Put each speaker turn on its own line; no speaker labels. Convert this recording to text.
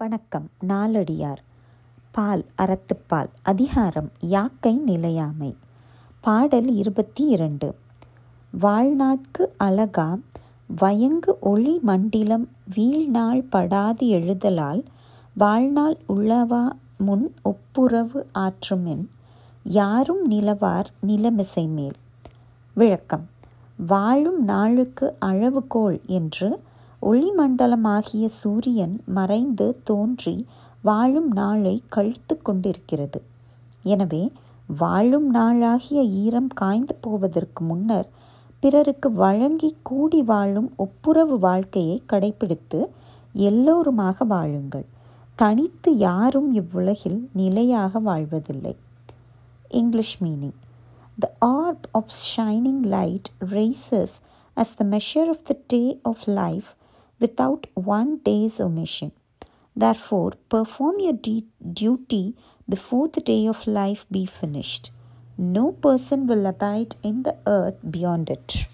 வணக்கம். நாலடியார் பால் அறத்துப்பால். அதிகாரம். யாக்கை நிலையாமை. பாடல் இருபத்தி இரண்டு வாழ்நாட்கு அழகா. வயங்கு ஒளி மண்டிலம். வீழ்நாள் படாது எழுதலால். வாழ்நாள் உள்ளவா முன் ஒப்புரவு ஆற்றுமென். யாரும் நிலவார் நிலமிசை மேல் விளக்கம். வாழும் நாளுக்கு அளவுகோல் என்று ஒளிமண்டலமாகிய சூரியன் மறைந்து தோன்றி வாழும் நாளை கழித்து கொண்டிருக்கிறது. எனவே வாழும் நாளாகிய ஈரம் காய்ந்து போவதற்கு முன்னர் பிறருக்கு வழங்கி கூடி வாழும் ஒப்புரவு வாழ்க்கையை கடைபிடித்து எல்லோருமாக வாழுங்கள். தனித்து யாரும் இவ்வுலகில் நிலையாக வாழ்வதில்லை. English meaning the orb of shining light races as the measure of the day of life without one day's omission. Therefore, perform your de- duty before the day of life be finished. No person will abide in the earth beyond it.